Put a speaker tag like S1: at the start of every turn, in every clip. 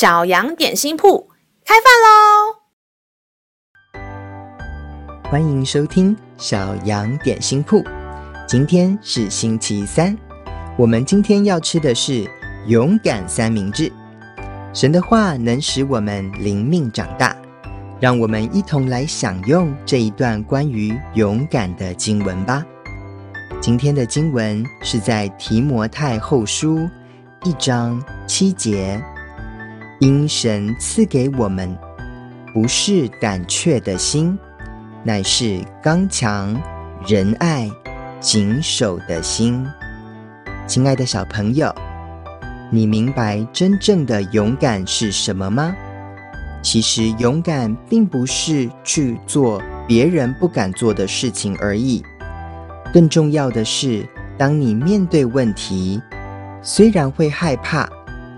S1: 小羊点心铺开饭喽！
S2: 欢迎收听小羊点心铺。今天是星期三，我们今天要吃的是勇敢三明治。神的话能使我们灵命长大，让我们一同来享用这一段关于勇敢的经文吧。今天的经文是在提摩太后书一章七节，因神赐给我们不是胆怯的心，乃是刚强、仁爱、谨守的心。亲爱的小朋友。你明白真正的勇敢是什么吗？其实，勇敢并不是去做别人不敢做的事情而已。更重要的是，当你面对问题，虽然会害怕，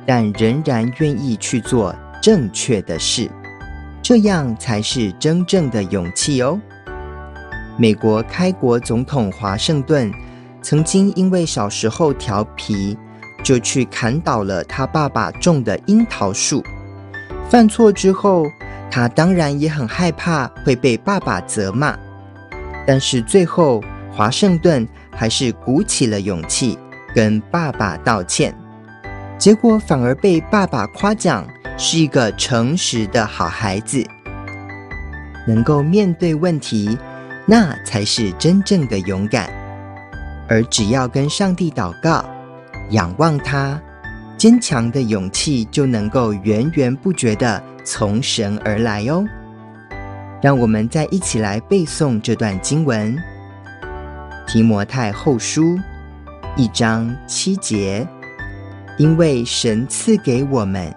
S2: 但仍然愿意去做正确的事，这样才是真正的勇气哦。美国开国总统华盛顿曾经因为小时候调皮，就去砍倒了他爸爸种的樱桃树。犯错之后，他当然也很害怕会被爸爸责骂。但是最后，华盛顿还是鼓起了勇气跟爸爸道歉。结果反而被爸爸夸奖是一个诚实的好孩子。能够面对问题，那才是真正的勇敢。而只要跟上帝祷告。仰望他，坚强的勇气就能够源源不绝地从神而来哦。让我们再一起来背诵这段经文：提摩太后书一章七节，因为神赐给我们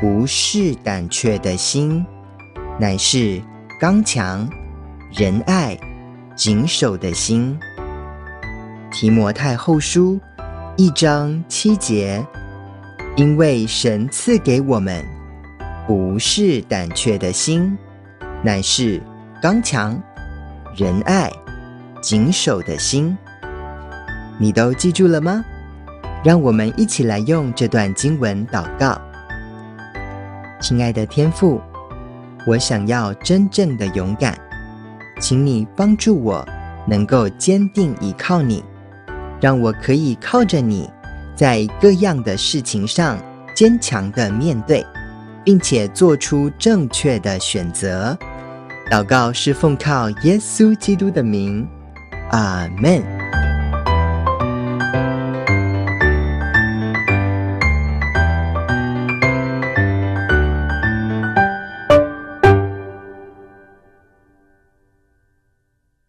S2: 不是胆怯的心，乃是刚强、仁爱、谨守的心。提摩太后书。一章七节，因为神赐给我们不是胆怯的心，乃是刚强、仁爱、谨守的心。你都记住了吗？让我们一起来用这段经文祷告。亲爱的天父，我想要真正的勇敢，请你帮助我，能够坚定依靠你。让我可以靠着你，在各样的事情上坚强的面对，并且做出正确的选择。祷告是奉靠耶稣基督的名，阿门。